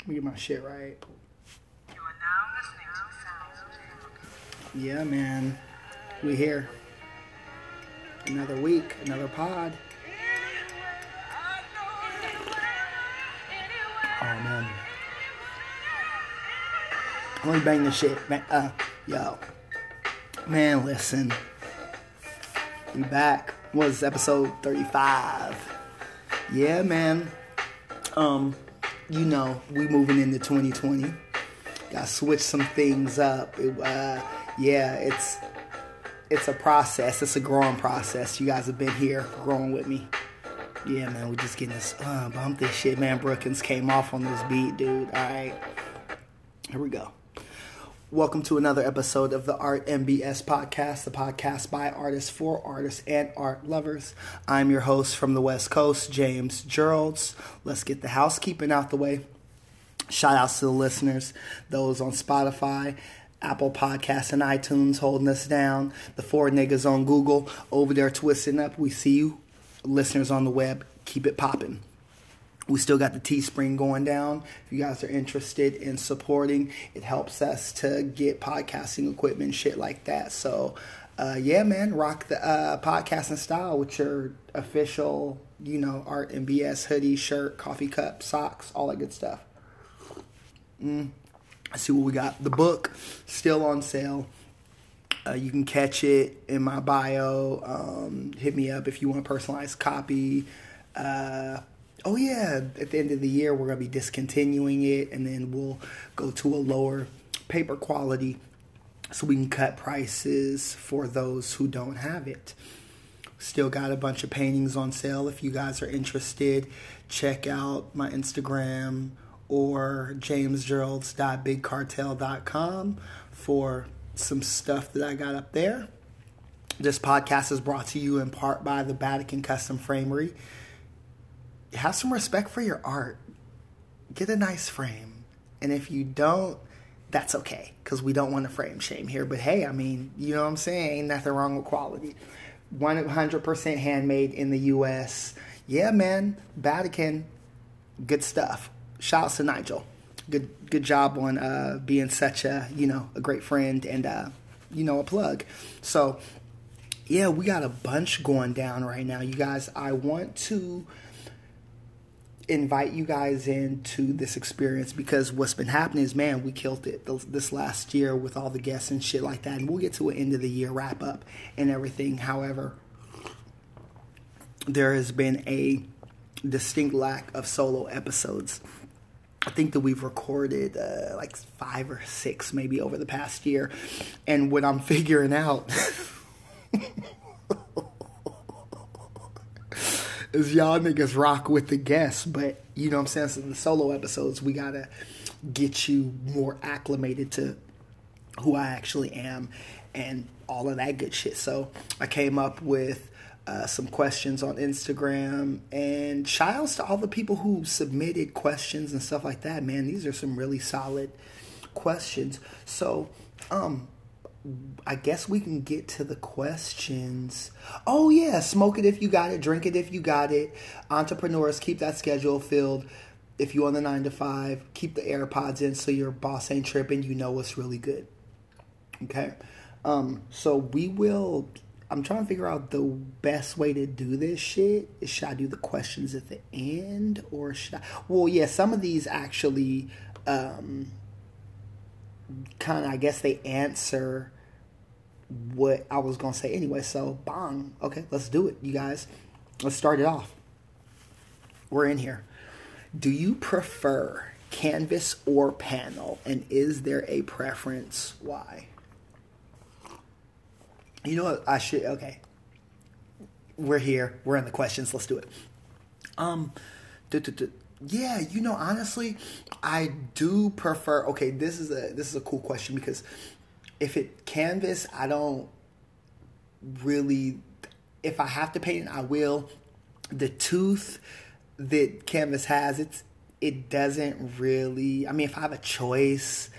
Let me get my shit right. The. Yeah, man. We here. Another week, another pod. Oh man. Let me bang this shit, man. Uh, yo, man, listen. We back. Was episode thirty-five? Yeah, man. Um, you know, we moving into twenty twenty. Got to switch some things up. It, uh, yeah, it's it's a process. It's a growing process. You guys have been here growing with me. Yeah, man, we just getting this uh, bump this shit, man. Brookins came off on this beat, dude. All right, here we go. Welcome to another episode of the Art and BS podcast, the podcast by artists for artists and art lovers. I'm your host from the West Coast, James Geralds. Let's get the housekeeping out the way. Shout outs to the listeners, those on Spotify, Apple Podcasts, and iTunes holding us down. The four niggas on Google over there twisting up. We see you. Listeners on the web, keep it popping. We still got the Teespring going down. If you guys are interested in supporting, it helps us to get podcasting equipment, shit like that. So, uh, yeah, man, rock the uh, podcasting style with your official, you know, Art and BS hoodie, shirt, coffee cup, socks, all that good stuff. Mm. Let's see what we got. The book still on sale. Uh, you can catch it in my bio. Um, hit me up if you want a personalized copy. Uh, oh yeah, at the end of the year we're gonna be discontinuing it, and then we'll go to a lower paper quality, so we can cut prices for those who don't have it. Still got a bunch of paintings on sale. If you guys are interested, check out my Instagram or jamesgeralds.bigcartel.com for some stuff that I got up there. This podcast is brought to you in part by the Vatican Custom Framery. Have some respect for your art. Get a nice frame. And if you don't, that's okay because we don't want to frame shame here. But hey, I mean, you know what I'm saying? Ain't nothing wrong with quality. 100% handmade in the US. Yeah, man. Vatican, good stuff. Shouts to Nigel. Good good job on uh, being such a, you know, a great friend and, uh, you know, a plug. So, yeah, we got a bunch going down right now. You guys, I want to invite you guys into this experience because what's been happening is, man, we killed it this last year with all the guests and shit like that. And we'll get to an end of the year wrap up and everything. However, there has been a distinct lack of solo episodes. I think that we've recorded uh, like five or six maybe over the past year. And what I'm figuring out is y'all niggas rock with the guests, but you know what I'm saying? So the solo episodes, we gotta get you more acclimated to who I actually am and all of that good shit. So I came up with uh, some questions on Instagram and shout outs to all the people who submitted questions and stuff like that, man. These are some really solid questions. So, um, I guess we can get to the questions. Oh yeah, smoke it if you got it, drink it if you got it. Entrepreneurs keep that schedule filled. If you on the nine to five, keep the AirPods in so your boss ain't tripping. You know what's really good. Okay, um, so we will. I'm trying to figure out the best way to do this shit. Should I do the questions at the end or should I? Well, yeah, some of these actually. Um, kind of, I guess they answer what I was going to say anyway. So, bong. Okay, let's do it, you guys. Let's start it off. We're in here. Do you prefer canvas or panel? And is there a preference? Why? You know what? I should. Okay. We're here. We're in the questions. Let's do it. Um, yeah, you know, honestly, I do prefer. Okay, this is a this is a cool question because if it canvas, I don't really. If I have to paint it, I will. The tooth that canvas has, it's it doesn't really. I mean, if I have a choice,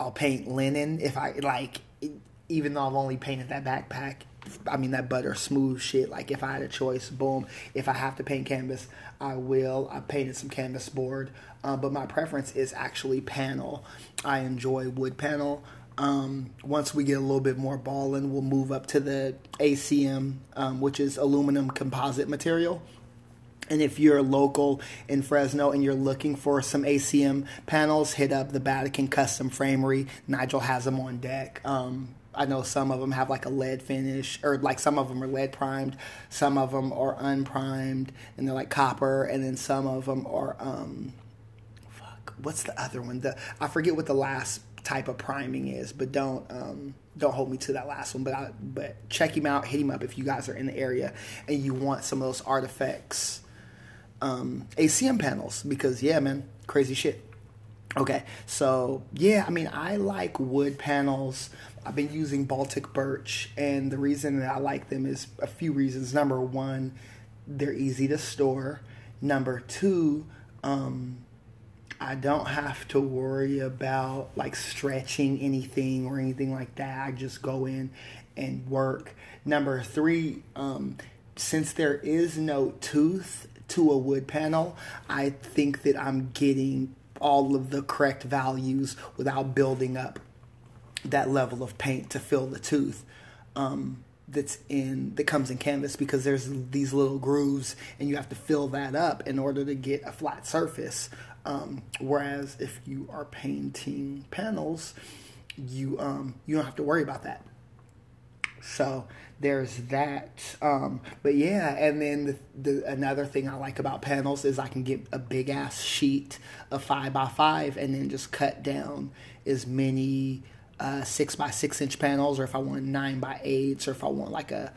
I'll paint linen. If I like, even though I've only painted that backpack, I mean that butter smooth shit. Like if I had a choice, boom. If I have to paint canvas, I will. I painted some canvas board, uh, but my preference is actually panel. I enjoy wood panel. Um, once we get a little bit more balling, we'll move up to the ACM, um, which is aluminum composite material. And if you're local in Fresno and you're looking for some ACM panels, hit up the Vatican Custom Framery. Nigel has them on deck. Um, I know some of them have like a lead finish, or like some of them are lead primed, some of them are unprimed, and they're like copper, and then some of them are um, fuck, what's the other one? The I forget what the last type of priming is, but don't um, don't hold me to that last one. But I, but check him out, hit him up if you guys are in the area and you want some of those artifacts um, ACM panels because yeah, man, crazy shit. Okay, so yeah, I mean, I like wood panels. I've been using Baltic birch, and the reason that I like them is a few reasons. Number one, they're easy to store. Number two, um, I don't have to worry about like stretching anything or anything like that. I just go in and work. Number three, um, since there is no tooth to a wood panel, I think that I'm getting all of the correct values without building up that level of paint to fill the tooth um, that's in that comes in canvas because there's these little grooves and you have to fill that up in order to get a flat surface. Um, whereas if you are painting panels, you um, you don't have to worry about that. So there's that. Um, but yeah, and then the, the, another thing I like about panels is I can get a big ass sheet of five by five and then just cut down as many uh, six by six inch panels, or if I want nine by eights, or if I want like a,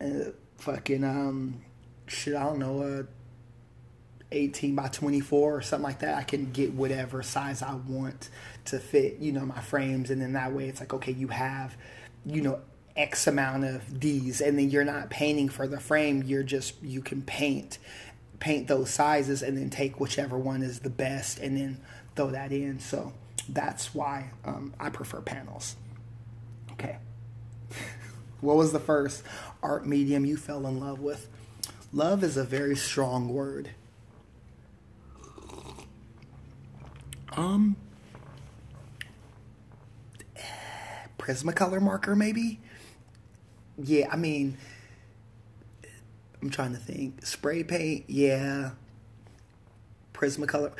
a fucking um, shit, I don't know, a 18 by 24 or something like that. I can get whatever size I want to fit, you know, my frames, and then that way it's like okay, you have, you know, X amount of these, and then you're not painting for the frame. You're just you can paint paint those sizes and then take whichever one is the best and then throw that in. So that's why um, I prefer panels. Okay. what was the first art medium you fell in love with? Love is a very strong word. Um, Prismacolor marker, maybe. Yeah, I mean, I'm trying to think. Spray paint, yeah. Prismacolor,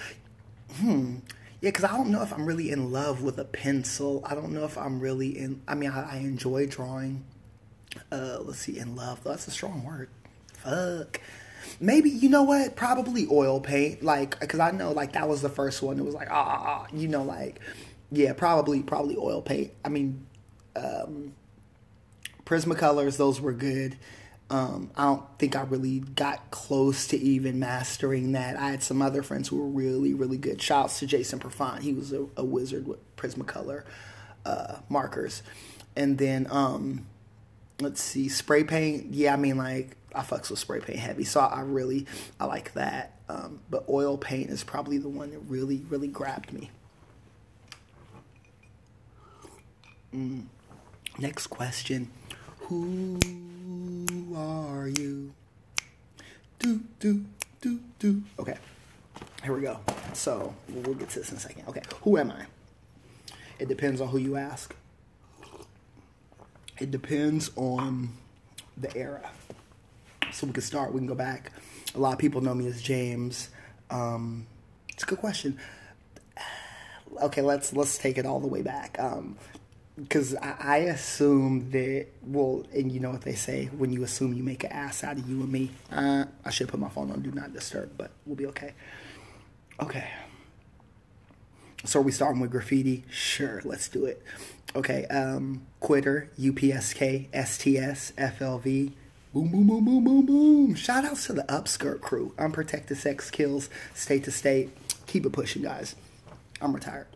hmm. Yeah, because I don't know if I'm really in love with a pencil. I don't know if I'm really in. I mean, I, I enjoy drawing. Uh, let's see, in love. That's a strong word. Fuck. Maybe you know what? Probably oil paint. Like, because I know like that was the first one. It was like ah, you know, like yeah, probably probably oil paint. I mean, um, Prismacolors. Those were good. Um, I don't think I really got close to even mastering that. I had some other friends who were really, really good. Shouts to Jason Perfont. He was a, a wizard with Prismacolor uh, markers. And then, um, let's see, spray paint. Yeah, I mean, like, I fucks with spray paint heavy. So I, I really, I like that. Um, but oil paint is probably the one that really, really grabbed me. Mm. Next question. Who are you? Do, do, do, do. Okay, here we go. So we'll get to this in a second. Okay, who am I? It depends on who you ask. It depends on the era. So we can start, we can go back. A lot of people know me as James. Um, it's a good question. Okay, let's let's take it all the way back. Um, because I, I assume that well, and you know what they say when you assume you make an ass out of you and me. Uh, I should put my phone on do not disturb, but we'll be okay. Okay. So are we starting with graffiti? Sure, let's do it. Okay, um, quitter, UPSK, STS, FLV. Boom, boom, boom, boom, boom, boom. Shout outs to the upskirt crew. Unprotected sex kills, state to state. Keep it pushing, guys. I'm retired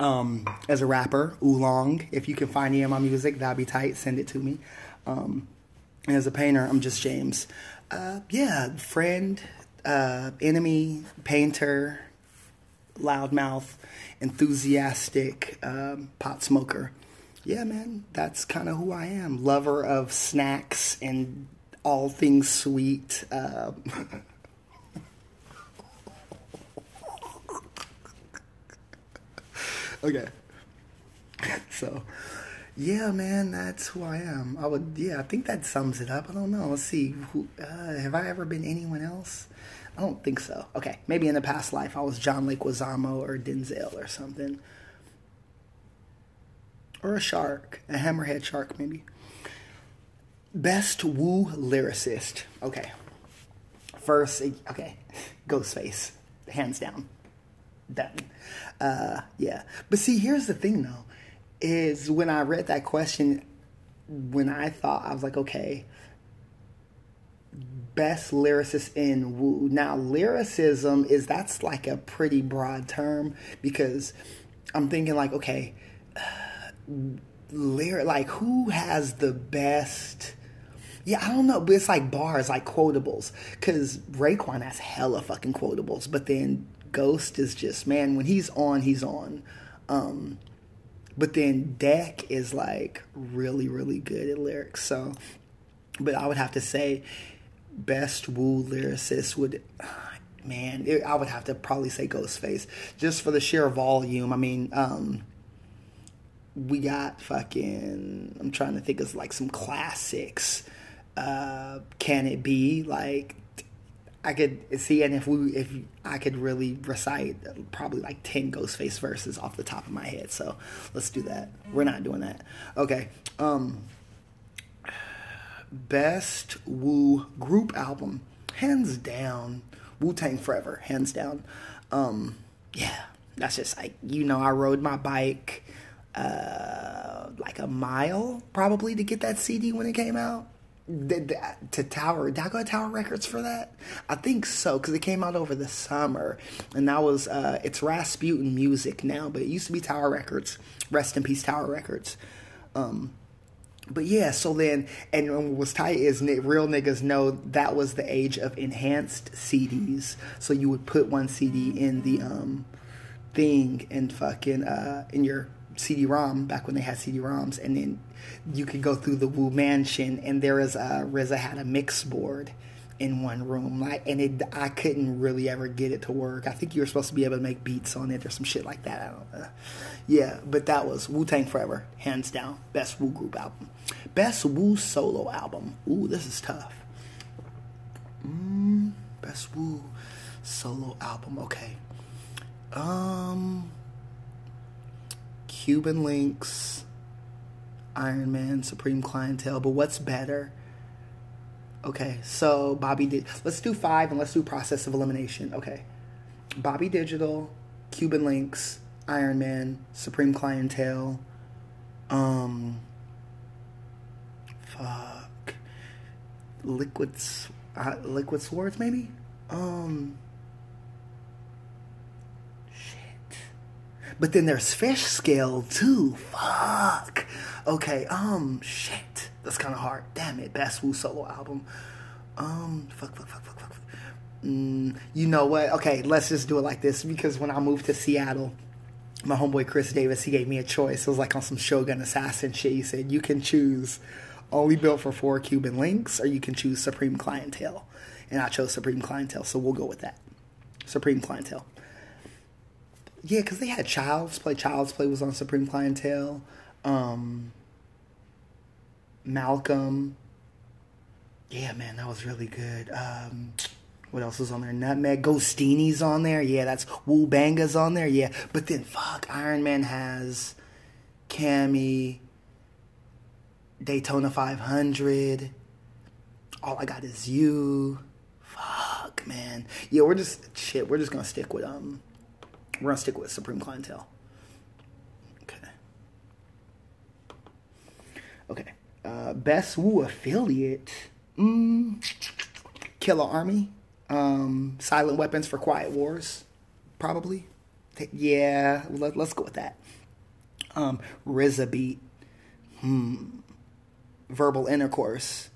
um, as a rapper, Oolong. If you can find any of my music, that'd be tight. Send it to me. Um, and as a painter, I'm just James. Uh, yeah, friend, uh, enemy, painter, loudmouth, enthusiastic um, pot smoker. yeah, man, that's kind of who I am. Lover of snacks and all things sweet. Uh, okay. So, yeah, man, that's who I am. I would, yeah, I think that sums it up. I don't know. Let's see. Who, uh, have I ever been anyone else? I don't think so. Okay, maybe in the past life I was John Leguizamo or Denzel or something. Or a shark, a hammerhead shark, maybe. Best Wu lyricist. Okay. First, okay, Ghostface, hands down. Done. Uh, yeah. But see, here's the thing though, is when I read that question, when I thought, I was like, okay, best lyricist in Wu. Now, lyricism is that's like a pretty broad term because I'm thinking like, okay, lyric, like who has the best? Yeah, I don't know, but it's like bars, like quotables. Because Raekwon has hella fucking quotables, but then Ghost is just man, when he's on, he's on. Um, but then Deck is like really, really good at lyrics. So, but I would have to say, best Wu lyricist would, man, it, I would have to probably say Ghostface just for the sheer volume. I mean, um, we got fucking. I'm trying to think of like some classics. Uh, can it be like I could see, and if we, if I could really recite probably like ten Ghostface verses off the top of my head, so let's do that. We're not doing that. Okay. Um, best Wu group album, hands down, Wu Tang Forever, hands down. Um, yeah, that's just like you know, I rode my bike uh, like a mile probably to get that CD when it came out to Tower. Did I go to Tower Records for that? I think so because it came out over the summer, and that was uh, it's Rasputin Music now, but it used to be Tower Records. Rest in peace, Tower Records. Um, but yeah, so then, and what was tight is real niggas know that was the age of enhanced CDs. So you would put one CD in the um, thing and fucking uh, in your CD-ROM back when they had CD-ROMs, and then you could go through the Wu Mansion, and there is a RZA had a mix board in one room, like, and it I couldn't really ever get it to work. I think you were supposed to be able to make beats on it or some shit like that. I don't know. Yeah, but that was Wu Tang Forever, hands down, best Wu group album, best Wu solo album. Ooh, this is tough. Mm, best Wu solo album. Okay. Um. Cuban Linx, Iron Man, Supreme Clientele, but what's better? Okay, so Bobby did. Let's do five and let's do process of elimination. Okay, Bobby Digital, Cuban Linx, Iron Man, Supreme Clientele. Um, fuck, Liquids, uh, Liquid Swords, maybe. Um. But then there's Fishscale too. Fuck. Okay, um, shit. That's kind of hard. Damn it. Best Wu solo album. Um, fuck, fuck, fuck, fuck, fuck. Mm, you know what? Okay, let's just do it like this because when I moved to Seattle, my homeboy Chris Davis, he gave me a choice. It was like on some Shogun Assassin shit. He said, you can choose only built for four Cuban Linx or you can choose Supreme Clientele. And I chose Supreme Clientele, so we'll go with that. Supreme Clientele. Yeah, because they had Child's Play. Child's Play was on Supreme Clientele. Um, Malcolm. Yeah, man, that was really good. Um, what else was on there? Nutmeg. Ghostini's on there. Yeah, that's Wu Banga's on there. Yeah, but then fuck, Iron Man has Camay, Daytona 500. All I got is you. Fuck, man. Yeah, we're just shit. We're just gonna stick with um we're gonna stick with Supreme Clientele. Okay. Okay. Uh, best Wu affiliate. Mm, Killarmy. Um, Silent Weapons for Quiet Wars. Probably. Yeah, let, us go with that. Um, RZA beat. Hmm. Verbal intercourse.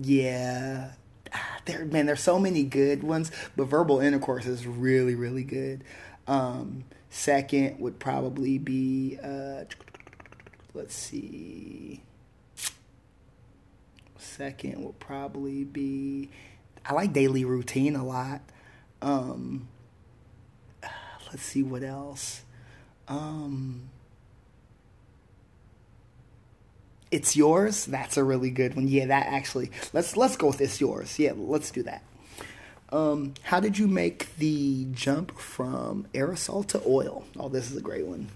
Yeah. Ah, there, man, there's so many good ones, but verbal intercourse is really, really good. Um, second would probably be uh, let's see. Second would probably be. I like daily routine a lot. Um, let's see what else. Um, it's yours. That's a really good one. Yeah, that actually. Let's let's go with it's yours. Yeah, let's do that. Um, how did you make the jump from aerosol to oil? Oh, this is a great one.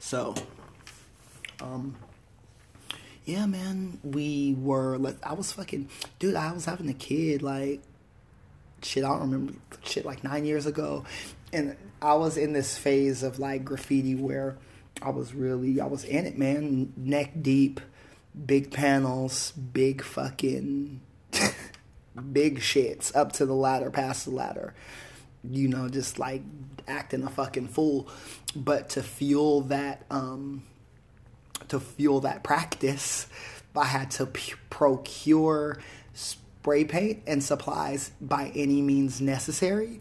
So, um, yeah, man, we were. Like, I was fucking, dude. I was having a kid like, shit. I don't remember shit like nine years ago, and I was in this phase of like graffiti where I was really, I was in it, man, neck deep, big panels, big fucking, big shits up to the ladder, past the ladder. You know, just like acting a fucking fool. But to fuel that, um, to fuel that practice, I had to p- procure spray paint and supplies by any means necessary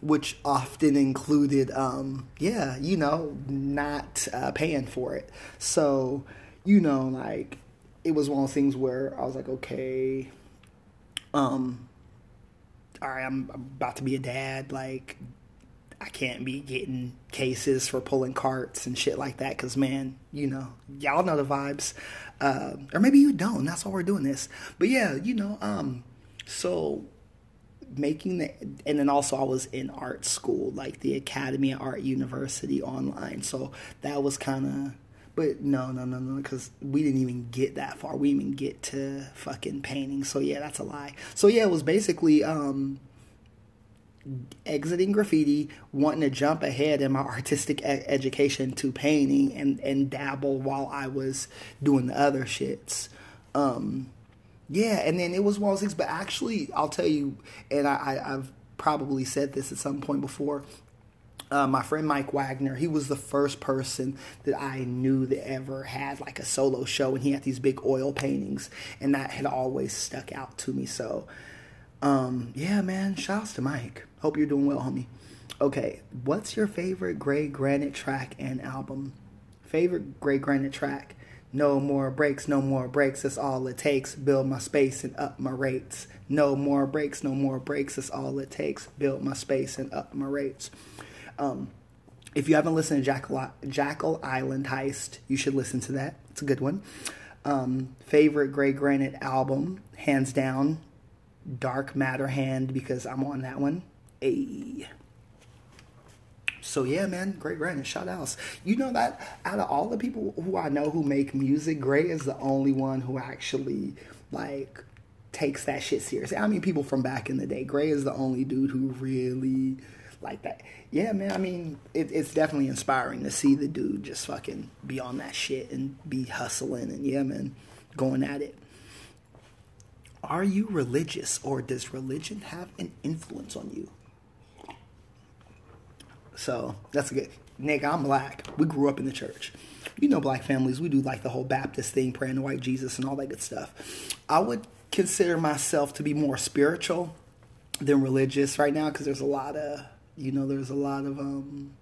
which often included, um, yeah, you know, not uh, paying for it. So, you know, like it was one of those things where I was like, okay, um, all right, I'm about to be a dad. Like, I can't be getting cases for pulling carts and shit like that because, man, you know, y'all know the vibes. Uh, or maybe you don't. That's why we're doing this. But yeah, you know, um, so making the and then also I was in art school like the Academy of Art University online so that was kind of but no no no no because we didn't even get that far we even get to fucking painting so yeah that's a lie so yeah it was basically um exiting graffiti wanting to jump ahead in my artistic e- education to painting and and dabble while I was doing the other shits um yeah, and then it was one of those things. But actually, I'll tell you, and I, I, have probably said this at some point before. Uh, my friend Mike Wagner, he was the first person that I knew that ever had like a solo show, and he had these big oil paintings, and that had always stuck out to me. So, um, yeah, man, shouts to Mike. Hope you're doing well, homie. Okay, what's your favorite Gray Granite track and album? Favorite Gray Granite track? No more breaks, no more breaks, that's all it takes. Build my space and up my rates. No more breaks, no more breaks, that's all it takes. Build my space and up my rates. Um, if you haven't listened to Jackal, Jackal Island Heist, you should listen to that. It's a good one. Um, favorite Gray Granite album, hands down, Dark Matter Hand, because I'm on that one. A. So yeah, man, Gray Granite, shout outs. You know that out of all the people who I know who make music, Gray is the only one who actually like takes that shit seriously. I mean, people from back in the day. Gray is the only dude who really like that. Yeah, man. I mean, it, it's definitely inspiring to see the dude just fucking be on that shit and be hustling and yeah, man, going at it. Are you religious or does religion have an influence on you? So that's good. Nick, I'm black. We grew up in the church. You know, black families, we do like the whole Baptist thing, praying to white Jesus and all that good stuff. I would consider myself to be more spiritual than religious right now because there's a lot of, you know, there's a lot of um,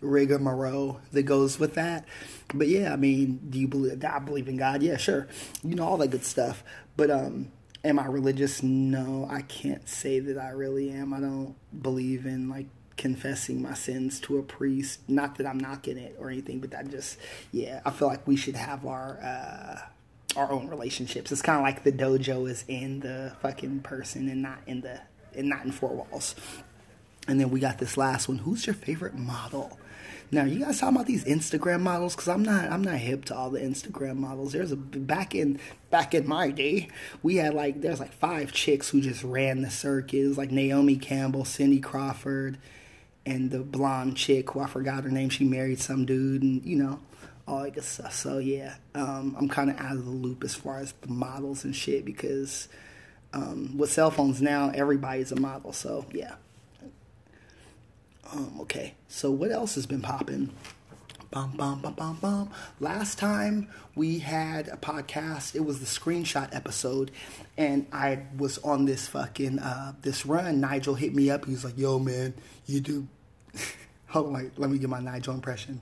rigmarole that goes with that. But yeah, I mean, do you believe? I believe in God. Yeah, sure. You know all that good stuff. But um, am I religious? No, I can't say that I really am. I don't believe in like confessing my sins to a priest. Not that I'm knocking it or anything, but I just, yeah, I feel like we should have our uh, our own relationships. It's kind of like the dojo is in the fucking person and not in the and not in four walls. And then we got this last one. Who's your favorite model? Now you guys talking about these Instagram models because I'm not I'm not hip to all the Instagram models. There's a back in back in my day we had like there's like five chicks who just ran the circus, like Naomi Campbell, Cindy Crawford, and the blonde chick who I forgot her name, she married some dude, and you know, all that stuff. So yeah, um, I'm kind of out of the loop as far as the models and shit because um, with cell phones now, everybody's a model. So yeah. Um, okay, so what else has been popping? Bum, bum, bum, bum, bum. Last time we had a podcast, it was the screenshot episode, and I was on this fucking uh, this run. Nigel hit me up. He was like, "Yo, man, you do Hold on, let me get my Nigel impression.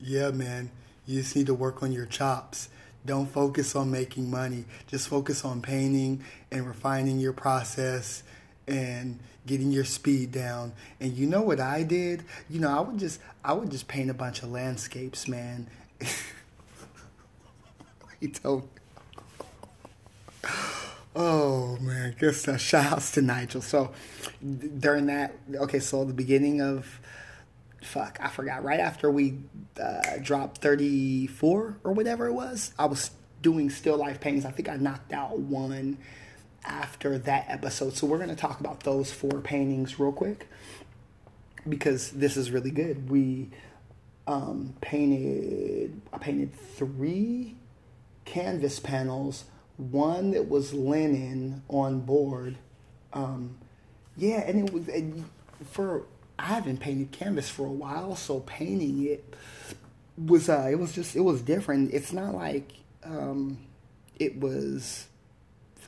Yeah, man, you just need to work on your chops. Don't focus on making money. Just focus on painting and refining your process and getting your speed down. And you know what I did? You know, I would just I would just paint a bunch of landscapes, man. he told Oh man, good stuff. Shout outs to Nigel. So during that, okay, so the beginning of fuck, I forgot. Right after we uh, dropped thirty four or whatever it was, I was doing still life paintings. I think I knocked out one after that episode. So we're gonna talk about those four paintings real quick because this is really good. We um, painted. I painted three canvas panels one that was linen on board. Um, yeah, and it was and for I haven't painted canvas for a while, so painting it was uh, it was just it was different. It's not like um, it was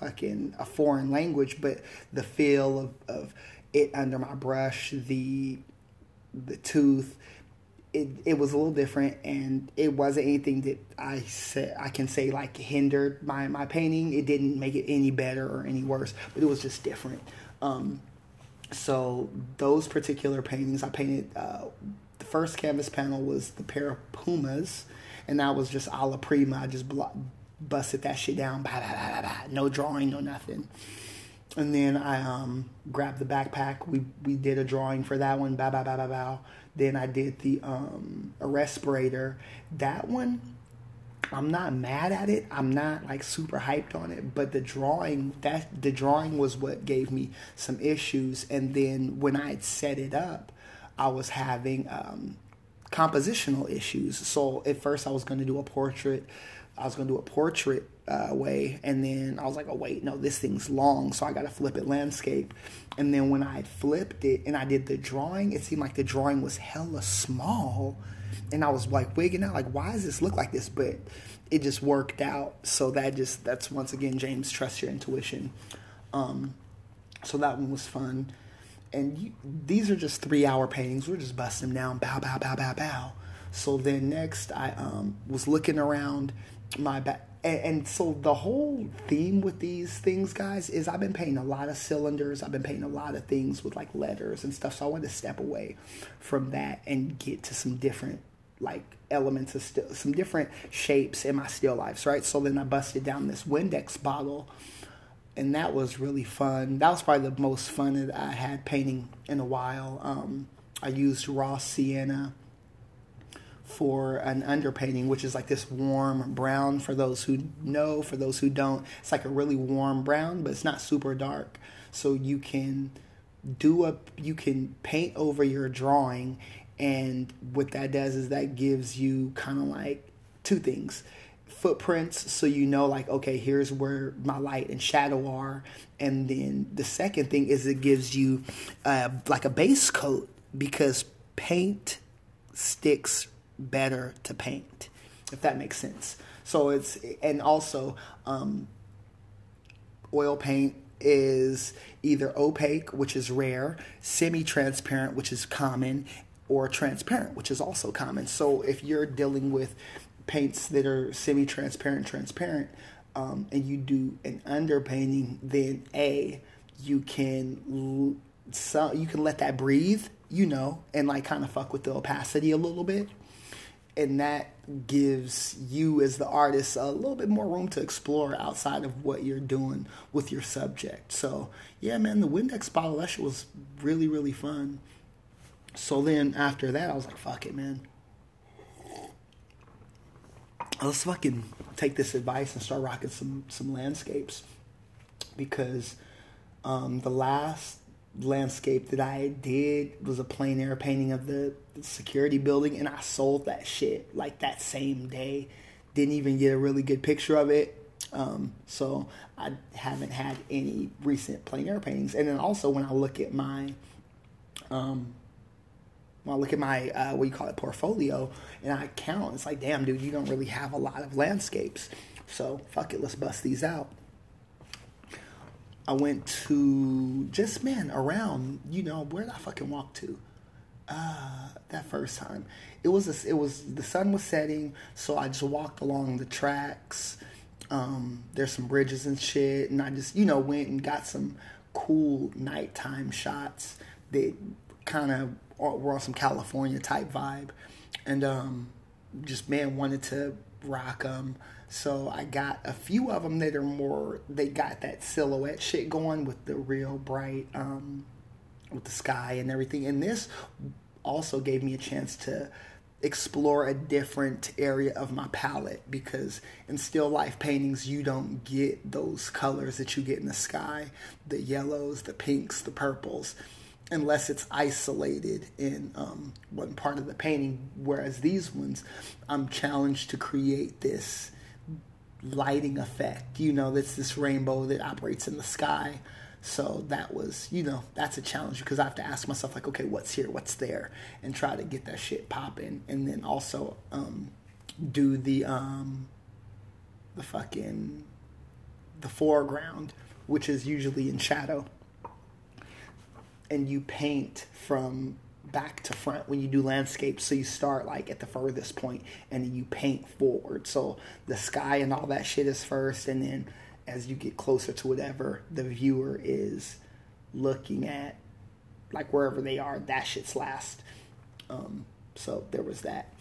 fucking a foreign language, but the feel of, of it under my brush, the the tooth, it, it was a little different and it wasn't anything that I said I can say like hindered my, my painting. It didn't make it any better or any worse, but it was just different. Um, so those particular paintings I painted uh, the first canvas panel was the pair of Pumas and that was just a la prima. I just blo- busted that shit down. No drawing, no nothing. And then I um, grabbed the backpack. We we did a drawing for that one. Bow bow bow bow bow. Then I did the um, a respirator. That one, I'm not mad at it. I'm not like super hyped on it. But the drawing that the drawing was what gave me some issues. And then when I had set it up, I was having um, compositional issues. So at first I was going to do a portrait. I was to do a portrait uh, way, and then I was like, oh wait, no, this thing's long, so I got to flip it landscape. And then when I flipped it and I did the drawing, it seemed like the drawing was hella small, and I was like wigging out, like why does this look like this? But it just worked out. So that just that's once again, James, trust your intuition. Um, so that one was fun. And you, these are just three hour paintings. We're just busting them down, bow, bow, bow, bow, bow. So then next, I um, was looking around my back and, and, so the whole theme with these things guys is i've been painting a lot of cylinders. I've been painting a lot of things with like letters and stuff. So i want to step away from that and get to some different like elements of still some different shapes in my still lifes right? So then i busted down this Windex bottle and that was really fun. That was probably the most fun that i had painting in a while. Um, i used raw sienna for an underpainting, which is like this warm brown for those who know, for those who don't. It's like a really warm brown, but it's not super dark. So you can do a you can paint over your drawing and what that does is that gives you kind of like two things footprints so you know like okay here's where my light and shadow are and then the second thing is it gives you uh, like a base coat because paint sticks better to paint, if that makes sense. So it's and also um, oil paint is either opaque, which is rare, semi-transparent, which is common, or transparent, which is also common. So if you're dealing with paints that are semi-transparent, transparent, um, and you do an underpainting, then a you can so you can let that breathe, you know, and like kind of fuck with the opacity a little bit and that gives you as the artist a little bit more room to explore outside of what you're doing with your subject. So yeah, man, the Windex bottle that shit was really really fun. So then after that, I was like, fuck it, man. Let's fucking take this advice and start rocking some some landscapes because um, the last landscape that I did was a plein air painting of the, security building, and I sold that shit like that same day. Didn't even get a really good picture of it. Um, so I haven't had any recent plein air paintings. And then also when I look at my, um, when I look at my uh, what you call it portfolio, and I count, it's like, damn, dude, you don't really have a lot of landscapes. So fuck it, let's bust these out. I went to just man around, you know, where did I fucking walk to? uh, that first time. It was a, it was the sun was setting, so I just walked along the tracks. Um, there's some bridges and shit, and I just you know went and got some cool nighttime shots that kind of were on some California type vibe, and um, just man wanted to rock them. So I got a few of them that are more. They got that silhouette shit going with the real bright, um, with the sky and everything. And this also gave me a chance to explore a different area of my palette because in still life paintings you don't get those colors that you get in the sky the yellows the pinks the purples unless it's isolated in um, one part of the painting. Whereas these ones i'm challenged to create this lighting effect. You know that's this rainbow that operates in the sky. So that was, you know, that's a challenge because I have to ask myself, like, okay, what's here, what's there, and try to get that shit popping. And then also um, do the um, the fucking the foreground, which is usually in shadow. And you paint from back to front when you do landscapes. So you start like at the furthest point and then you paint forward. So the sky and all that shit is first, and then as you get closer to whatever the viewer is looking at, like wherever they are, that shit's last. Um, so there was that.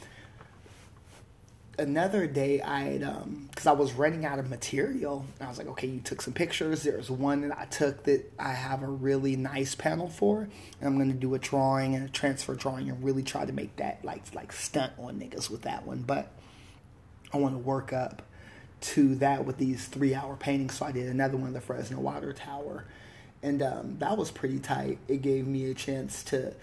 Another day, I had, um, because I was running out of material, I was like, okay, you took some pictures. There's one that I took that I have a really nice panel for, and I'm gonna do a drawing and a transfer drawing and really try to make that like like stunt on niggas with that one. But I want to work up to that with these three hour paintings. So I did another one of the Fresno Water Tower. And um, that was pretty tight. It gave me a chance to,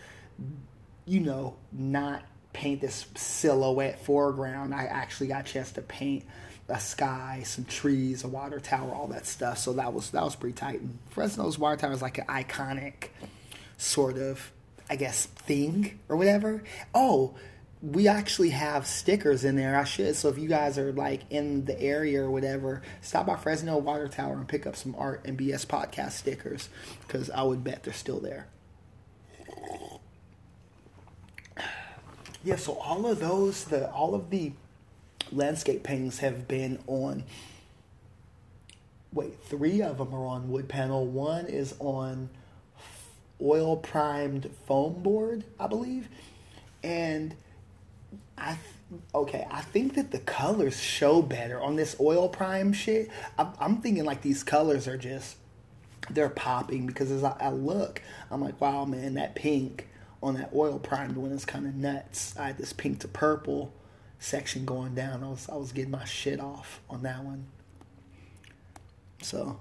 you know, not paint this silhouette foreground. I actually got a chance to paint a sky, some trees, a water tower, all that stuff. So that was that was pretty tight. And Fresno's water tower is like an iconic sort of, I guess, thing or whatever. Oh, we actually have stickers in there. I should. So if you guys are like in the area or whatever, stop by Fresno Water Tower and pick up some Art and BS podcast stickers because I would bet they're still there. Yeah, so all of those, the all of the landscape paintings have been on. Wait, three of them are on wood panel. One is on oil primed foam board, I believe, and I okay, I think that the colors show better on this oil prime shit. I'm, I'm thinking like these colors are just they're popping because as I, I, look, I'm like, wow, man, that pink on that oil primed one is kind of nuts. I had this pink to purple section going down. I was I was getting my shit off on that one. So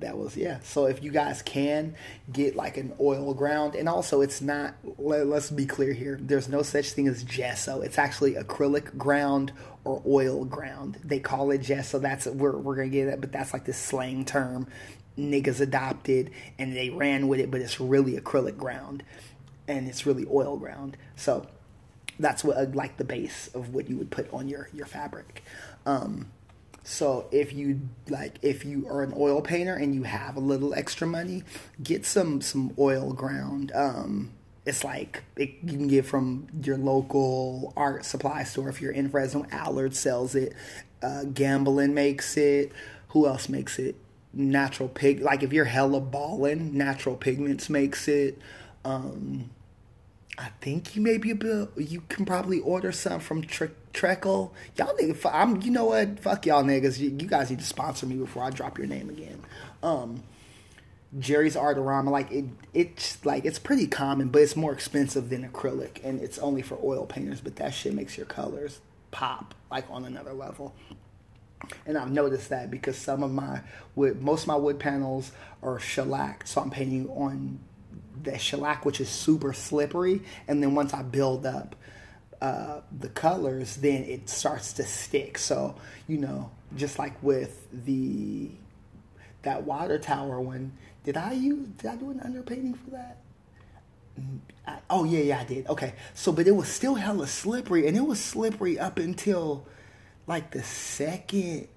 that was yeah so if you guys can get like an oil ground and also it's not let, us be clear here there's no such thing as gesso it's actually acrylic ground or oil ground they call it gesso that's we're, we're gonna get that but that's like this slang term niggas adopted and they ran with it but it's really acrylic ground and it's really oil ground so that's what like the base of what you would put on your your fabric um, so if you like, if you are an oil painter and you have a little extra money, get some some oil ground. Um, it's like it, you can get from your local art supply store if you're in Fresno. Allard sells it. Uh, Gamblin makes it. Who else makes it? Natural pig. Like if you're hella ballin', Natural Pigments makes it. Um, I think you may be able. You can probably order some from Tre- Trekell. Y'all niggas, I'm. You know what? Fuck y'all niggas. You, you, guys need to sponsor me before I drop your name again. Um, Jerry's Artorama, like it. It's like it's pretty common, but it's more expensive than acrylic, and it's only for oil painters. But that shit makes your colors pop like on another level. And I've noticed that because some of my wood, most of my wood panels are shellacked, so I'm painting on the shellac, which is super slippery, and then once I build up uh, the colors, then it starts to stick. So you know, just like with the that water tower one, did I use? Did I do an underpainting for that? I, oh yeah, yeah, I did. Okay, so but it was still hella slippery, and it was slippery up until like the second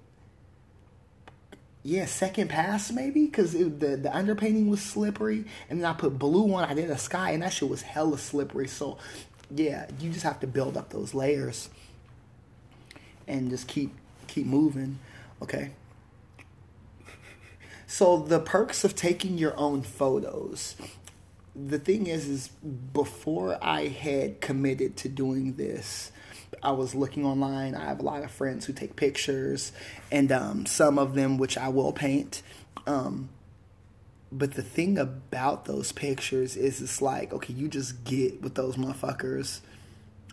yeah, second pass maybe because the the underpainting was slippery, and then I put blue on. I did a sky, and that shit was hella slippery. So, yeah, you just have to build up those layers, and just keep keep moving. Okay. So the perks of taking your own photos. The thing is, is before I had committed to doing this, I was looking online. I have a lot of friends who take pictures, and um, some of them which I will paint. Um, but the thing about those pictures is it's like, okay, you just get with those motherfuckers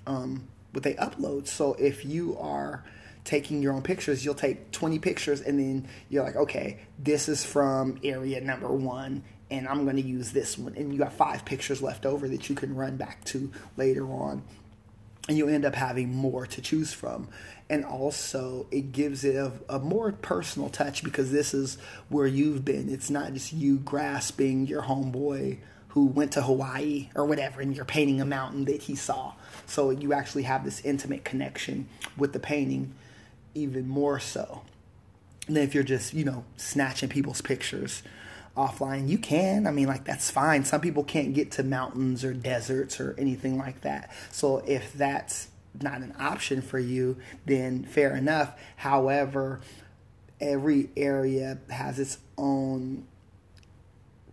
um, what they upload. So if you are taking your own pictures, you'll take 20 pictures and then you're like, okay, this is from area number one and I'm going to use this one. And you got five pictures left over that you can run back to later on and you end up having more to choose from. And also, it gives it a, a, more personal touch because this is where you've been. It's not just you grasping your homeboy who went to Hawaii or whatever, and you're painting a mountain that he saw. So you actually have this intimate connection with the painting, even more so than if you're just, you know, snatching people's pictures offline. You can. I mean, like, that's fine. Some people can't get to mountains or deserts or anything like that. So if that's not an option for you, then fair enough. However, every area has its own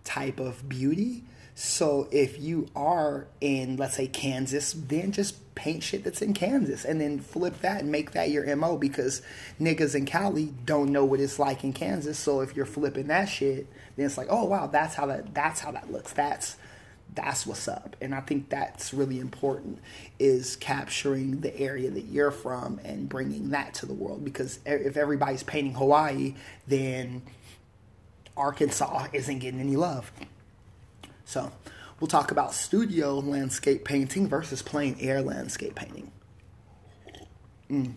type of beauty. So if you are in, let's say, Kansas, then just paint shit that's in Kansas and then flip that and make that your MO because niggas in Cali don't know what it's like in Kansas. So if you're flipping that shit, then it's like, oh wow, that's how that that's how that looks. That's that's what's up. And I think that's really important is capturing the area that you're from and bringing that to the world because if everybody's painting Hawaii, then Arkansas isn't getting any love. So, we'll talk about studio landscape painting versus plein air landscape painting. Mm.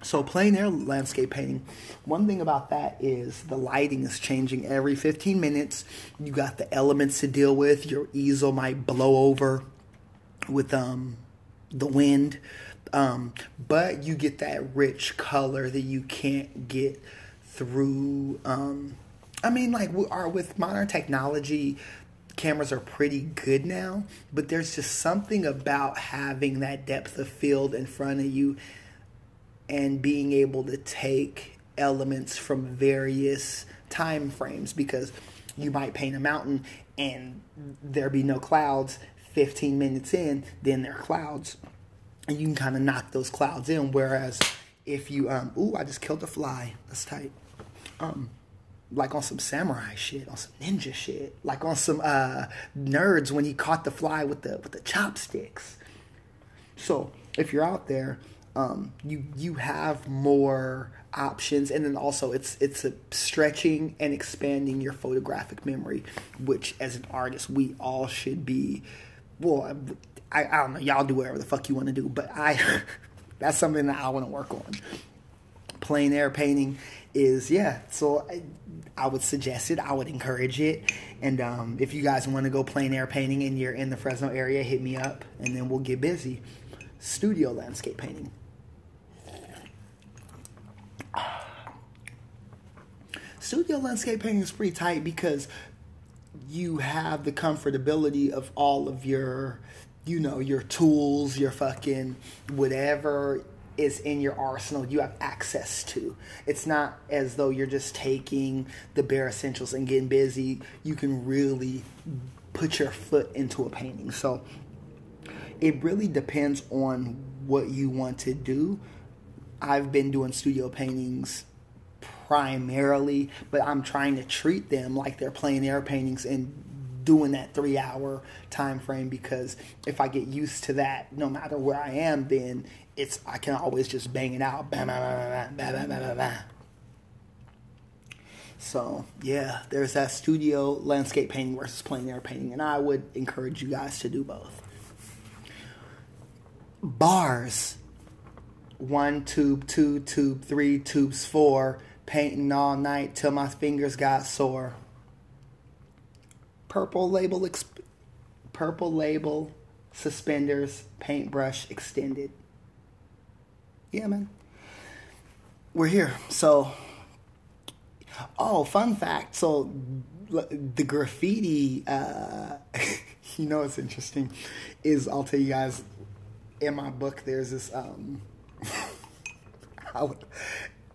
So, plein air landscape painting, one thing about that is the lighting is changing every 15 minutes. You got the elements to deal with. Your easel might blow over with um, the wind, um, but you get that rich color that you can't get through. Um, I mean, like, we are with modern technology, cameras are pretty good now, but there's just something about having that depth of field in front of you and being able to take elements from various time frames because you might paint a mountain and there be no clouds 15 minutes in then there are clouds and you can kind of knock those clouds in whereas if you um ooh i just killed a fly that's tight um like on some samurai shit, on some ninja shit, like on some uh, nerds when he caught the fly with the with the chopsticks. So if you're out there, um, you you have more options, and then also it's it's a stretching and expanding your photographic memory, which as an artist we all should be. Well, I, I don't know, y'all do whatever the fuck you want to do, but I that's something that I want to work on. plein air painting is yeah. So I, I would suggest it. I would encourage it. And um, if you guys want to go plein air painting and you're in the Fresno area, hit me up and then we'll get busy. Studio landscape painting. Studio landscape painting is pretty tight because you have the comfortability of all of your, you know, your tools, your fucking whatever is in your arsenal you have access to. It's not as though you're just taking the bare essentials and getting busy. You can really put your foot into a painting. So it really depends on what you want to do. I've been doing studio paintings primarily, but I'm trying to treat them like they're plein air paintings and doing that three hour time frame because if I get used to that, no matter where I am, then it's I can always just bang it out. Bam, bam, bam, bam. So yeah, there's that studio landscape painting versus plein air painting, and I would encourage you guys to do both. Bars. One tube, two tube, three tubes, four. Painting all night till my fingers got sore. Purple label, exp- purple label, suspenders, paintbrush extended yeah, man. We're here. So Oh, fun fact. So the graffiti, uh, you know, what's interesting is I'll tell you guys in my book, there's this, um,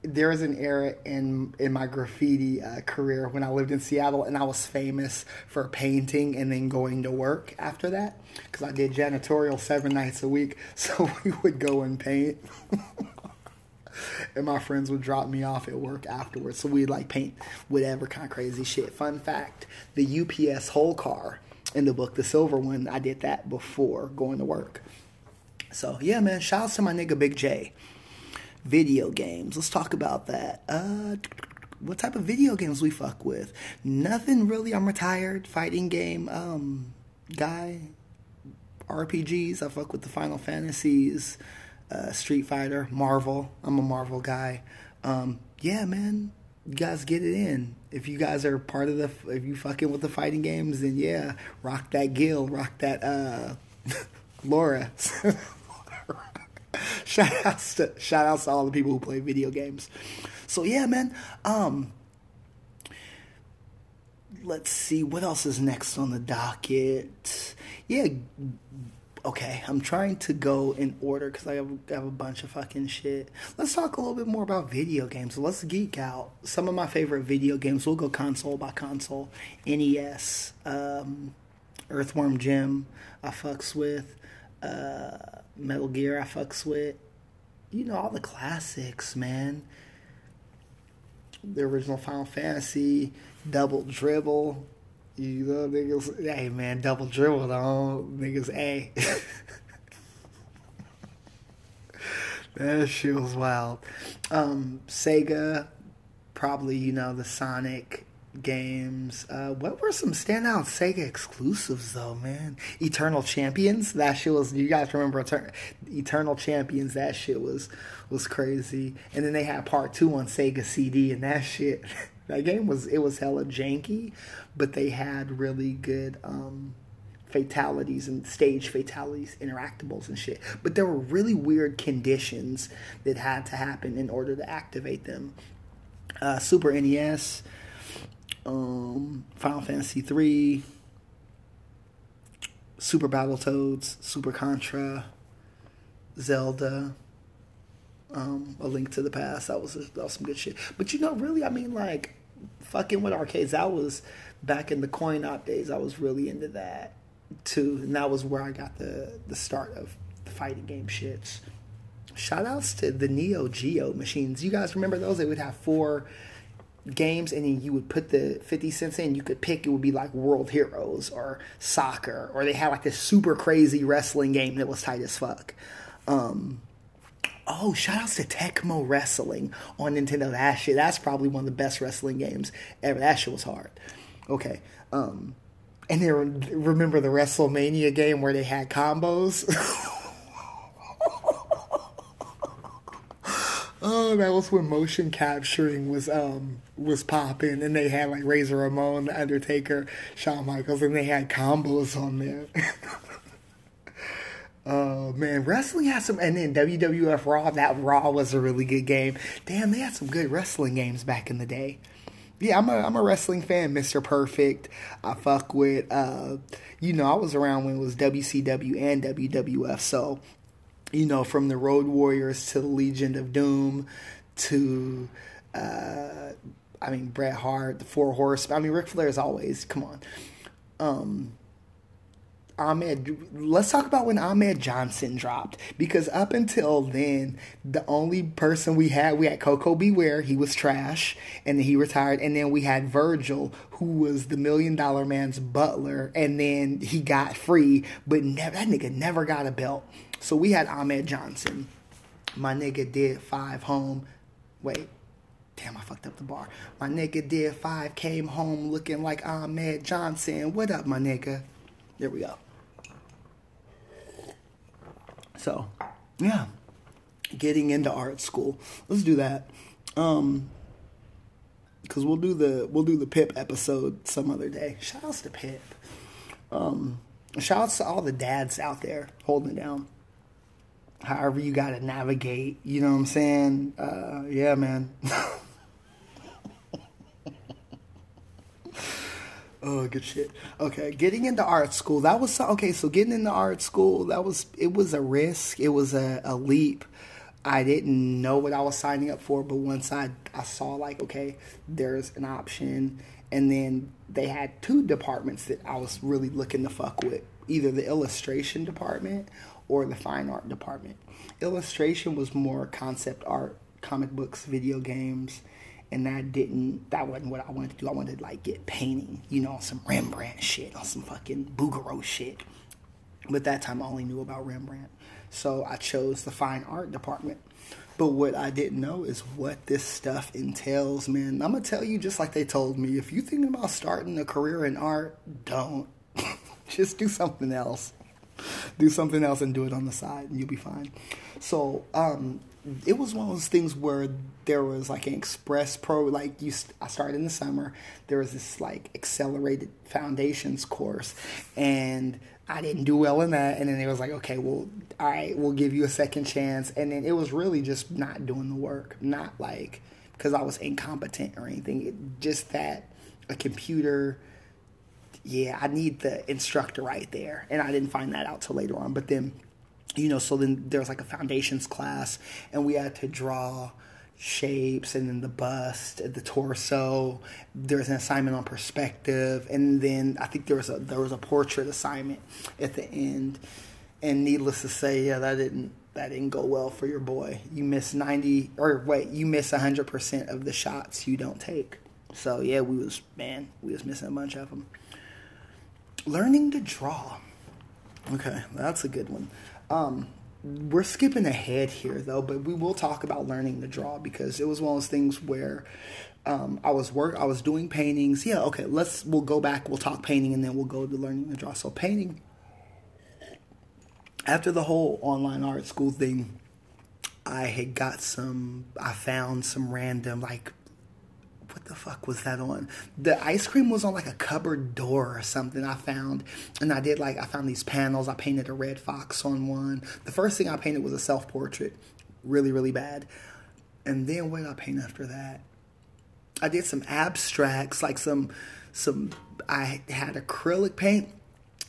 there was an era in in my graffiti uh, career when I lived in Seattle, and I was famous for painting and then going to work after that because I did janitorial seven nights a week. So we would go and paint. and my friends would drop me off at work afterwards. So we'd like paint whatever kind of crazy shit. Fun fact the UPS whole car in the book, the silver one, I did that before going to work. So yeah, man, shouts to my nigga Big J. Video games. Let's talk about that. Uh, what type of video games we fuck with? Nothing really. I'm retired fighting game um, guy. RPGs. I fuck with the Final Fantasies, uh, Street Fighter, Marvel. I'm a Marvel guy. Um, yeah, man. You guys get it in. If you guys are part of the, if you fucking with the fighting games, then yeah, rock that Gil, rock that uh, Laura. shout outs to shout outs to all the people who play video games. So yeah, man. Um let's see what else is next on the docket. Yeah, okay, I'm trying to go in order because I have, have, a bunch of fucking shit. Let's talk a little bit more about video games. Let's geek out. Some of my favorite video games. We'll go console by console. NES, um, Earthworm Jim. I fucks with. Uh, Metal Gear I fucks with. You know, all the classics, man. The original Final Fantasy, Double Dribble. You know, niggas, hey man, Double Dribble, though. Niggas, hey. that shit was wild. Um, Sega, probably, you know, the Sonic games. Uh, what were some standout Sega exclusives though, man? Eternal Champions. That shit was. You guys remember Eternal Champions? That shit was was crazy. And then they had part two on Sega CD, and that shit. That game was it was hella janky, but they had really good um, fatalities and stage fatalities, interactables and shit. But there were really weird conditions that had to happen in order to activate them. Uh, Super NES um, Final Fantasy three, Super Battletoads, Super Contra, Zelda, um, A Link to the Past. That was that was some good shit. But you know, really, I mean, like fucking with arcades. That was back in the coin op days. I was really into that too, and that was where I got the the start of the fighting game shits. Shout outs to the Neo Geo machines. You guys remember those? They would have four games and then you would put the 50 cents in you could pick it would be like world heroes or soccer or they had like this super crazy wrestling game that was tight as fuck. Um, oh shout outs to tecmo wrestling on nintendo. That shit that's probably one of the best wrestling games ever. That shit was hard. Okay um, and then remember the wrestlemania game where they had combos Oh, that was when motion capturing was um was popping, and they had like Razor Ramon, The Undertaker, Shawn Michaels, and they had combos on there. Oh man, wrestling had some, and then WWF Raw. That Raw was a really good game. Damn, they had some good wrestling games back in the day. Yeah, I'm a I'm a wrestling fan, Mister Perfect. I fuck with, uh, you know, I was around when it was WCW and WWF, so you know, from the Road Warriors to the Legion of Doom to, uh, I mean, Bret Hart, the Four Horse. I mean, Ric Flair is always, come on. Um, Ahmed, let's talk about when Ahmed Johnson dropped because up until then, the only person we had, we had Koko B. Ware, he was trash, and then he retired, and then we had Virgil, who was the Million Dollar Man's butler, and then he got free, but never, that nigga never got a belt. So we had Ahmed Johnson. My nigga did five home. Wait, damn, I fucked up the bar. My nigga did five, came home looking like Ahmed Johnson. What up, my nigga? There we go. So, yeah, getting into art school. Let's do that. Um, because we'll do the we'll do the Pip episode some other day. Shout outs to Pip. Um, shout outs to all the dads out there holding it down however you got to navigate. You know what I'm saying? Uh, yeah, man. Oh, good shit. Okay, getting into art school. That was so, okay. So getting into art school, that was it was a risk. It was a, a leap. I didn't know what I was signing up for, but once I I saw like okay, there's an option, and then they had two departments that I was really looking to fuck with, either the illustration department or the fine art department. Illustration was more concept art, comic books, video games and that didn't that wasn't what I wanted to do. I wanted to like get painting, you know, some Rembrandt shit, on some fucking Bouguereau shit. But that time I only knew about Rembrandt. So I chose the fine art department. But what I didn't know is what this stuff entails, man. I'm gonna tell you just like they told me, if you're thinking about starting a career in art, don't. just do something else. Do something else and do it on the side and you'll be fine. So, um, it was one of those things where there was like an express pro like you i started in the summer. There was this like accelerated foundations course and i didn't do well in that. And then it was like okay well all right we'll give you a second chance. And then it was really just not doing the work not like because i was incompetent or anything. It, just that a computer yeah i need the instructor right there and i didn't find that out till later on but then you know, so then there was like a foundations class, and we had to draw shapes and then the bust, the torso. There was an assignment on perspective, and then I think there was a there was a portrait assignment at the end. And needless to say, yeah, that didn't that didn't go well for your boy. You miss ninety or wait, you miss hundred percent of the shots you don't take. So yeah, we was man, we was missing a bunch of them. Learning to draw. Okay, that's a good one. Um, we're skipping ahead here though, but we will talk about learning to draw because it was one of those things where um, I was work, I was doing paintings. Yeah, okay, let's we'll go back. We'll talk painting, and then we'll go to learning to draw. So painting. After the whole online art school thing, I had got some. I found some random like what the fuck was that on? The ice cream was on like a cupboard door or something I found. And I did like, I found these panels. I painted a red fox on one. The first thing I painted was a self portrait. Really, really bad. And then what did I paint after that? I did some abstracts, like some, some, I had acrylic paint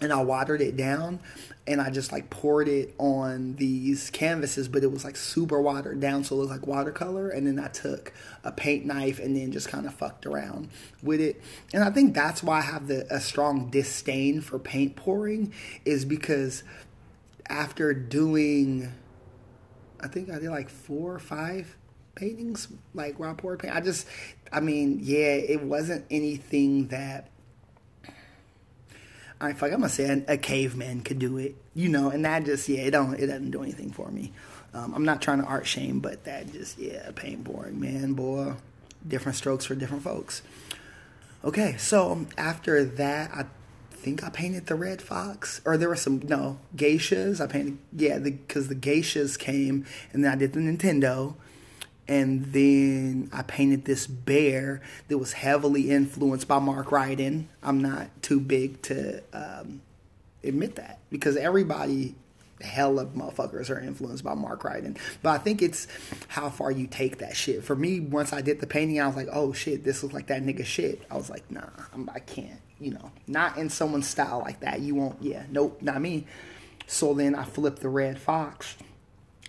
and I watered it down and I just like poured it on these canvases, but it was like super watered down, so it looked like watercolor. And then I took a paint knife and then just kind of fucked around with it. And I think that's why I have the a strong disdain for paint pouring, is because after doing, I think I did like four or five paintings, like I poured paint. I just, I mean, yeah, it wasn't anything that I fuck, I'm gonna say a, a, caveman could do it, you know, and that just yeah, it don't it doesn't do anything for me. Um, I'm not trying to art shame, but that just yeah, paint boring, man, boy. Different strokes for different folks. Okay, so after that, I think I painted the red fox, or there were some no geishas. I painted yeah, because the, the geishas came, and then I did the Nintendo and then I painted this bear that was heavily influenced by Mark Ryden. I'm not too big to um, admit that because everybody, hell of motherfuckers, are influenced by Mark Ryden. But I think it's how far you take that shit. For me, once I did the painting, I was like, oh shit, this looks like that nigga shit. I was like, nah, I'm, I can't, you know, not in someone's style like that. You won't, yeah, nope, not me. So then I flipped the red fox.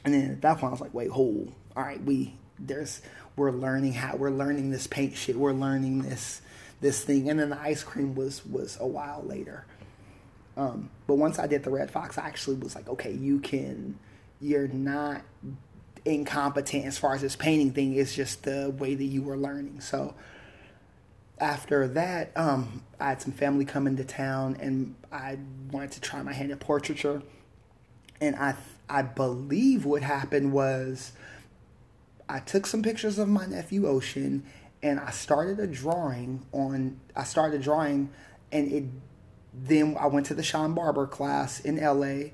And then at that point, I was like, wait, hold. All right, we there's we're learning how we're learning this paint shit. We're learning this this thing, and then the ice cream was was a while later. Um, but once I did the red fox, I actually was like, okay, you can, you're not incompetent as far as this painting thing. It's just the way that you were learning. So after that, um, I had some family come into town, and I wanted to try my hand at portraiture. And I I believe what happened was I took some pictures of my nephew Ocean and I started a drawing on I started drawing and it then I went to the Sean Barber class in LA.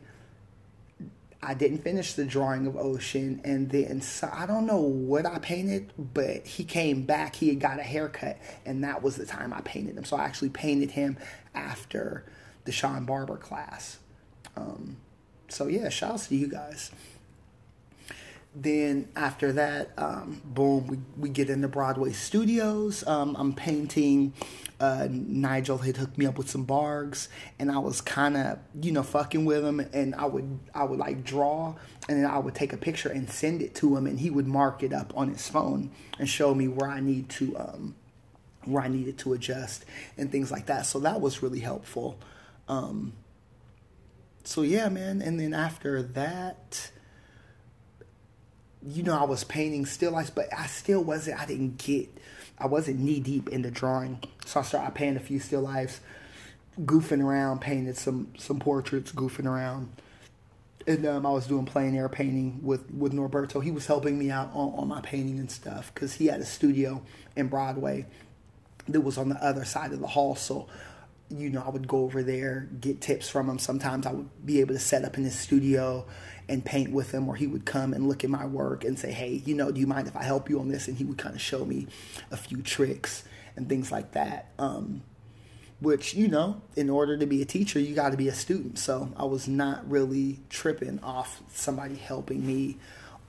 I didn't finish the drawing of Ocean and then so I don't know what I painted, but he came back, he had got a haircut, and that was the time I painted him. So I actually painted him after the Sean Barber class. Um, so yeah, shout out to you guys. Then after that, um, boom, we, we get into Broadway studios. Um, I'm painting. Uh, Nigel had hooked me up with some Bargues, and I was kind of, you know, fucking with him. And I would, I would like draw, and then I would take a picture and send it to him, and he would mark it up on his phone and show me where I need to, um, where I needed to adjust and things like that. So that was really helpful. Um, so yeah, man. And then after that you know, I was painting still lifes, but I still wasn't, I didn't get, I wasn't knee deep in the drawing. So I started painting a few still lifes, goofing around, painted some, some portraits, goofing around. And um, I was doing plein air painting with, with Norberto. He was helping me out on, on my painting and stuff because he had a studio in Broadway that was on the other side of the hall. So you know, I would go over there, get tips from him. Sometimes I would be able to set up in his studio and paint with him, or he would come and look at my work and say, hey, you know, do you mind if I help you on this? And he would kind of show me a few tricks and things like that. Um, which, you know, in order to be a teacher, you got to be a student. So I was not really tripping off somebody helping me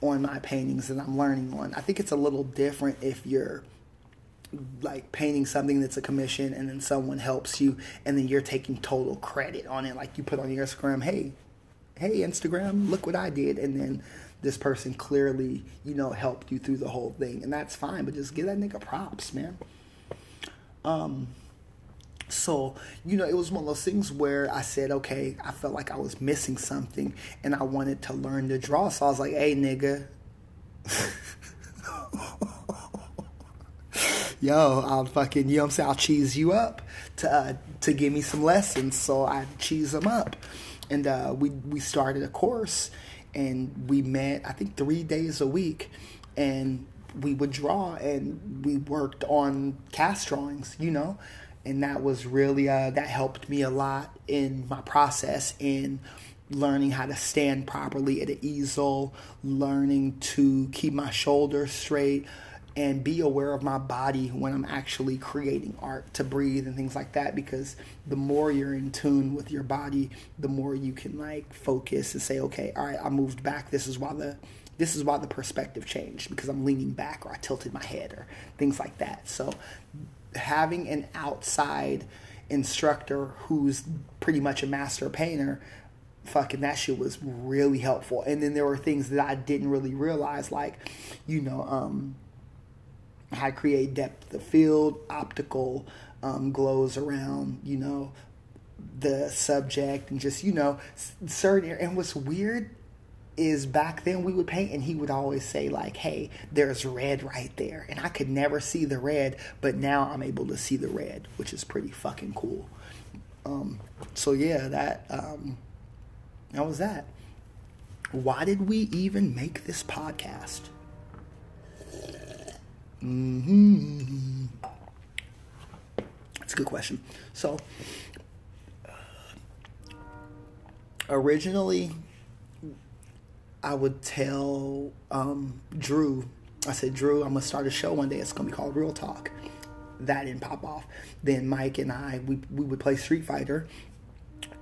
on my paintings that I'm learning on. I think it's a little different if you're like painting something that's a commission and then someone helps you and then you're taking total credit on it. Like you put on your instagram hey hey instagram look what i did and then this person clearly you know helped you through the whole thing and that's fine but just give that nigga props man. Um so you know it was one of those things where i said okay i felt like i was missing something and i wanted to learn to draw so i was like hey nigga yo, I'll fucking, you know what I'm saying? I'll cheese you up to uh, to give me some lessons. So I cheese them up, and uh, we we started a course, and we met I think three days a week, and we would draw and we worked on cast drawings, you know, and that was really uh, that helped me a lot in my process in learning how to stand properly at an easel, learning to keep my shoulders straight and be aware of my body when I'm actually creating art to breathe and things like that because the more you're in tune with your body the more you can like focus and say okay all right I moved back. This is why the this is why the perspective changed because I'm leaning back or I tilted my head or things like that. So having an outside instructor who's pretty much a master painter fucking that shit was really helpful. And then there were things that I didn't really realize like you know um how create depth of field, optical um, glows around, you know, the subject, and just, you know, certain. And what's weird is back then we would paint and he would always say like hey there's red right there. And i could never see the red but now i'm able to see the red which is pretty fucking cool. Um, so yeah that um, that was that. Why did we even make this podcast Mm-hmm. That's a good question. So, originally, I would tell um, Drew, I said, Drew, I'm going to start a show one day. It's going to be called Real Talk. That didn't pop off. Then Mike and I, we, we would play Street Fighter.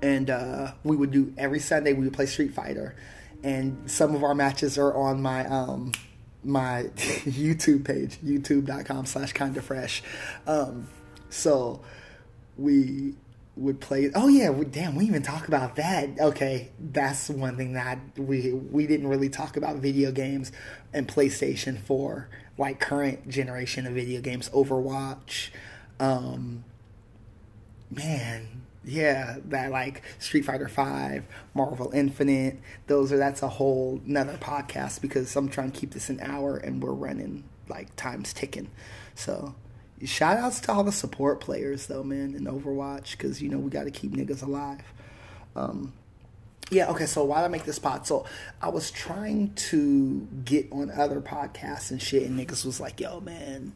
And uh, we would do every Sunday, we would play Street Fighter. And some of our matches are on my. Um, my YouTube page, youtube.com slash kinda fresh. Um, so we would play. Oh yeah, we, damn, we even talk about that. Okay, that's one thing that we we didn't really talk about video games and PlayStation for like current generation of video games, Overwatch. Um, man, yeah, that like Street Fighter Five, Marvel Infinite. Those are that's a whole another podcast because I'm trying to keep this an hour and we're running like time's ticking. So shout outs to all the support players though, man, in Overwatch because you know we got to keep niggas alive. Um, yeah, okay, so why I make this pod? So I was trying to get on other podcasts and shit, and niggas was like, yo, man,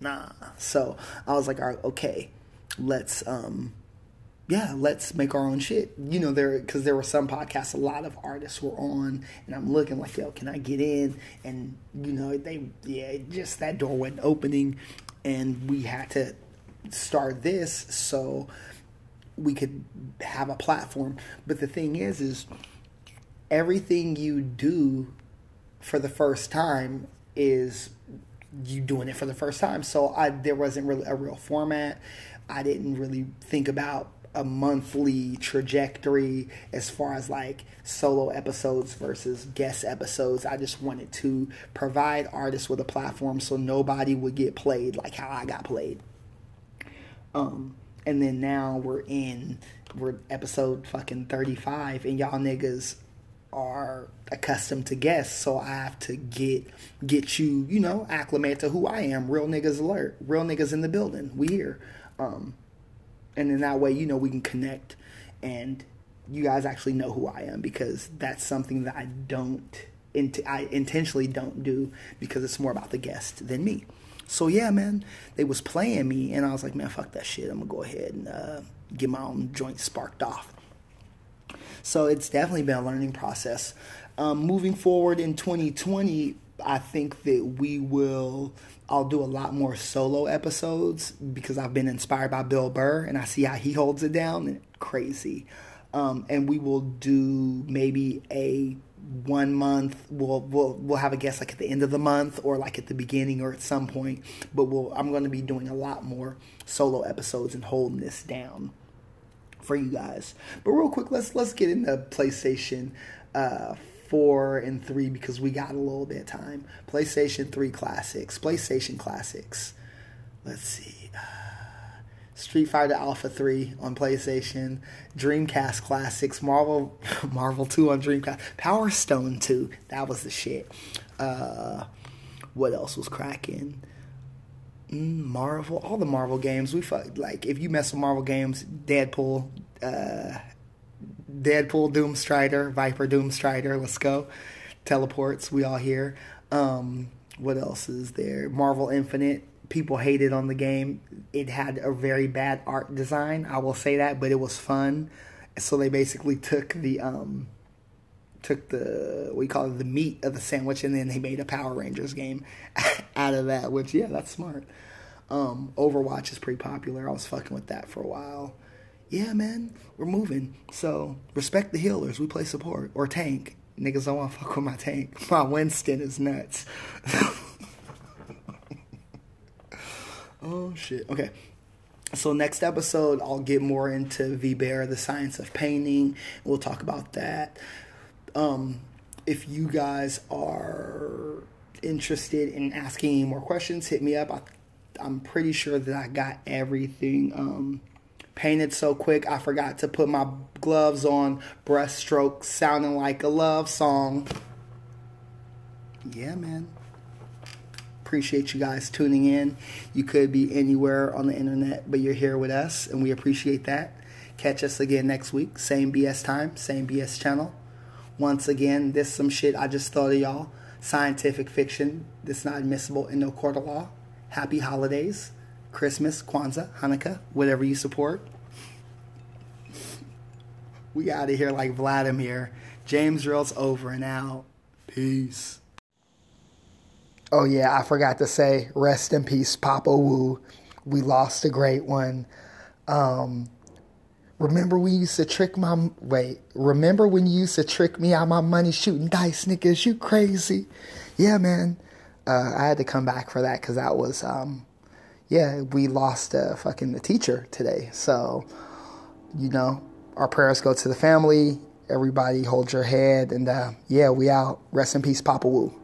nah. So I was like, all right, okay, let's um yeah, let's make our own shit. You know, there because there were some podcasts a lot of artists were on, and I'm looking like, yo, can I get in? And you know, they yeah, just that door went opening, and we had to start this so we could have a platform. But the thing is, is everything you do for the first time is you doing it for the first time. So I there wasn't really a real format. I didn't really think about a monthly trajectory as far as like solo episodes versus guest episodes. I just wanted to provide artists with a platform so nobody would get played like how I got played. Um, and then now we're in we're episode fucking 35 and y'all niggas are accustomed to guests so i have to get get you you know acclimate to who i am real niggas alert real niggas in the building we here um and in that way you know we can connect and you guys actually know who i am because that's something that i don't I intentionally don't do because it's more about the guest than me. So yeah, man, they was playing me, and I was like, man, fuck that shit. I'm gonna go ahead and uh, get my own joint sparked off. So it's definitely been a learning process. Um, moving forward in 2020, I think that we will. I'll do a lot more solo episodes because I've been inspired by Bill Burr and I see how he holds it down. Crazy. Um, and we will do maybe a one month we'll we'll we'll have a guest like at the end of the month or like at the beginning or at some point but we'll I'm going to be doing a lot more solo episodes and holding this down for you guys but real quick let's let's get into PlayStation uh 4 and 3 because we got a little bit of time PlayStation 3 classics PlayStation classics let's see uh, Street Fighter Alpha 3 on PlayStation, Dreamcast Classics, Marvel Marvel 2 on Dreamcast, Power Stone 2, that was the shit. Uh, what else was cracking? Mm, Marvel, all the Marvel games. We fuck like if you mess with Marvel games, Deadpool, uh, Deadpool, Doomstrider, Viper, Doomstrider. Let's go. Teleports. We all here. Um, what else is there? Marvel Infinite people hated on the game. It had a very bad art design, I will say that, but it was fun. So they basically took the um took the we call it the meat of the sandwich and then they made a Power Rangers game out of that, which yeah, that's smart. Um, Overwatch is pretty popular. I was fucking with that for a while. Yeah, man, we're moving. So respect the healers. We play support or tank. Niggas don't want to fuck with my tank. My Winston is nuts. Oh shit. Okay. So next episode, I'll get more into Vibert, the science of painting. We'll talk about that. Um, if you guys are interested in asking more questions, hit me up. I, I'm pretty sure that I got everything um, painted so quick. I forgot to put my gloves on. Breaststroke sounding like a love song. Yeah, man appreciate you guys tuning in. You could be anywhere on the internet, but you're here with us, and we appreciate that. Catch us again next week. Same BS time, same BS channel. Once again, this some shit I just thought of y'all. Scientific fiction. This not admissible in no court of law. Happy holidays. Christmas, Kwanzaa, Hanukkah, whatever you support. We out of here like Vladimir. James Drills over and out. Peace. Oh yeah, I forgot to say, rest in peace, Papa Wu. We lost a great one. Um, remember we used to trick my wait. Remember when you used to trick me out my money shooting dice, niggas? You crazy? Yeah, man. Uh, I had to come back for that because that was um, yeah. We lost uh, fucking the teacher today, so you know our prayers go to the family. Everybody hold your head, and uh, yeah, we out. Rest in peace, Papa Wu.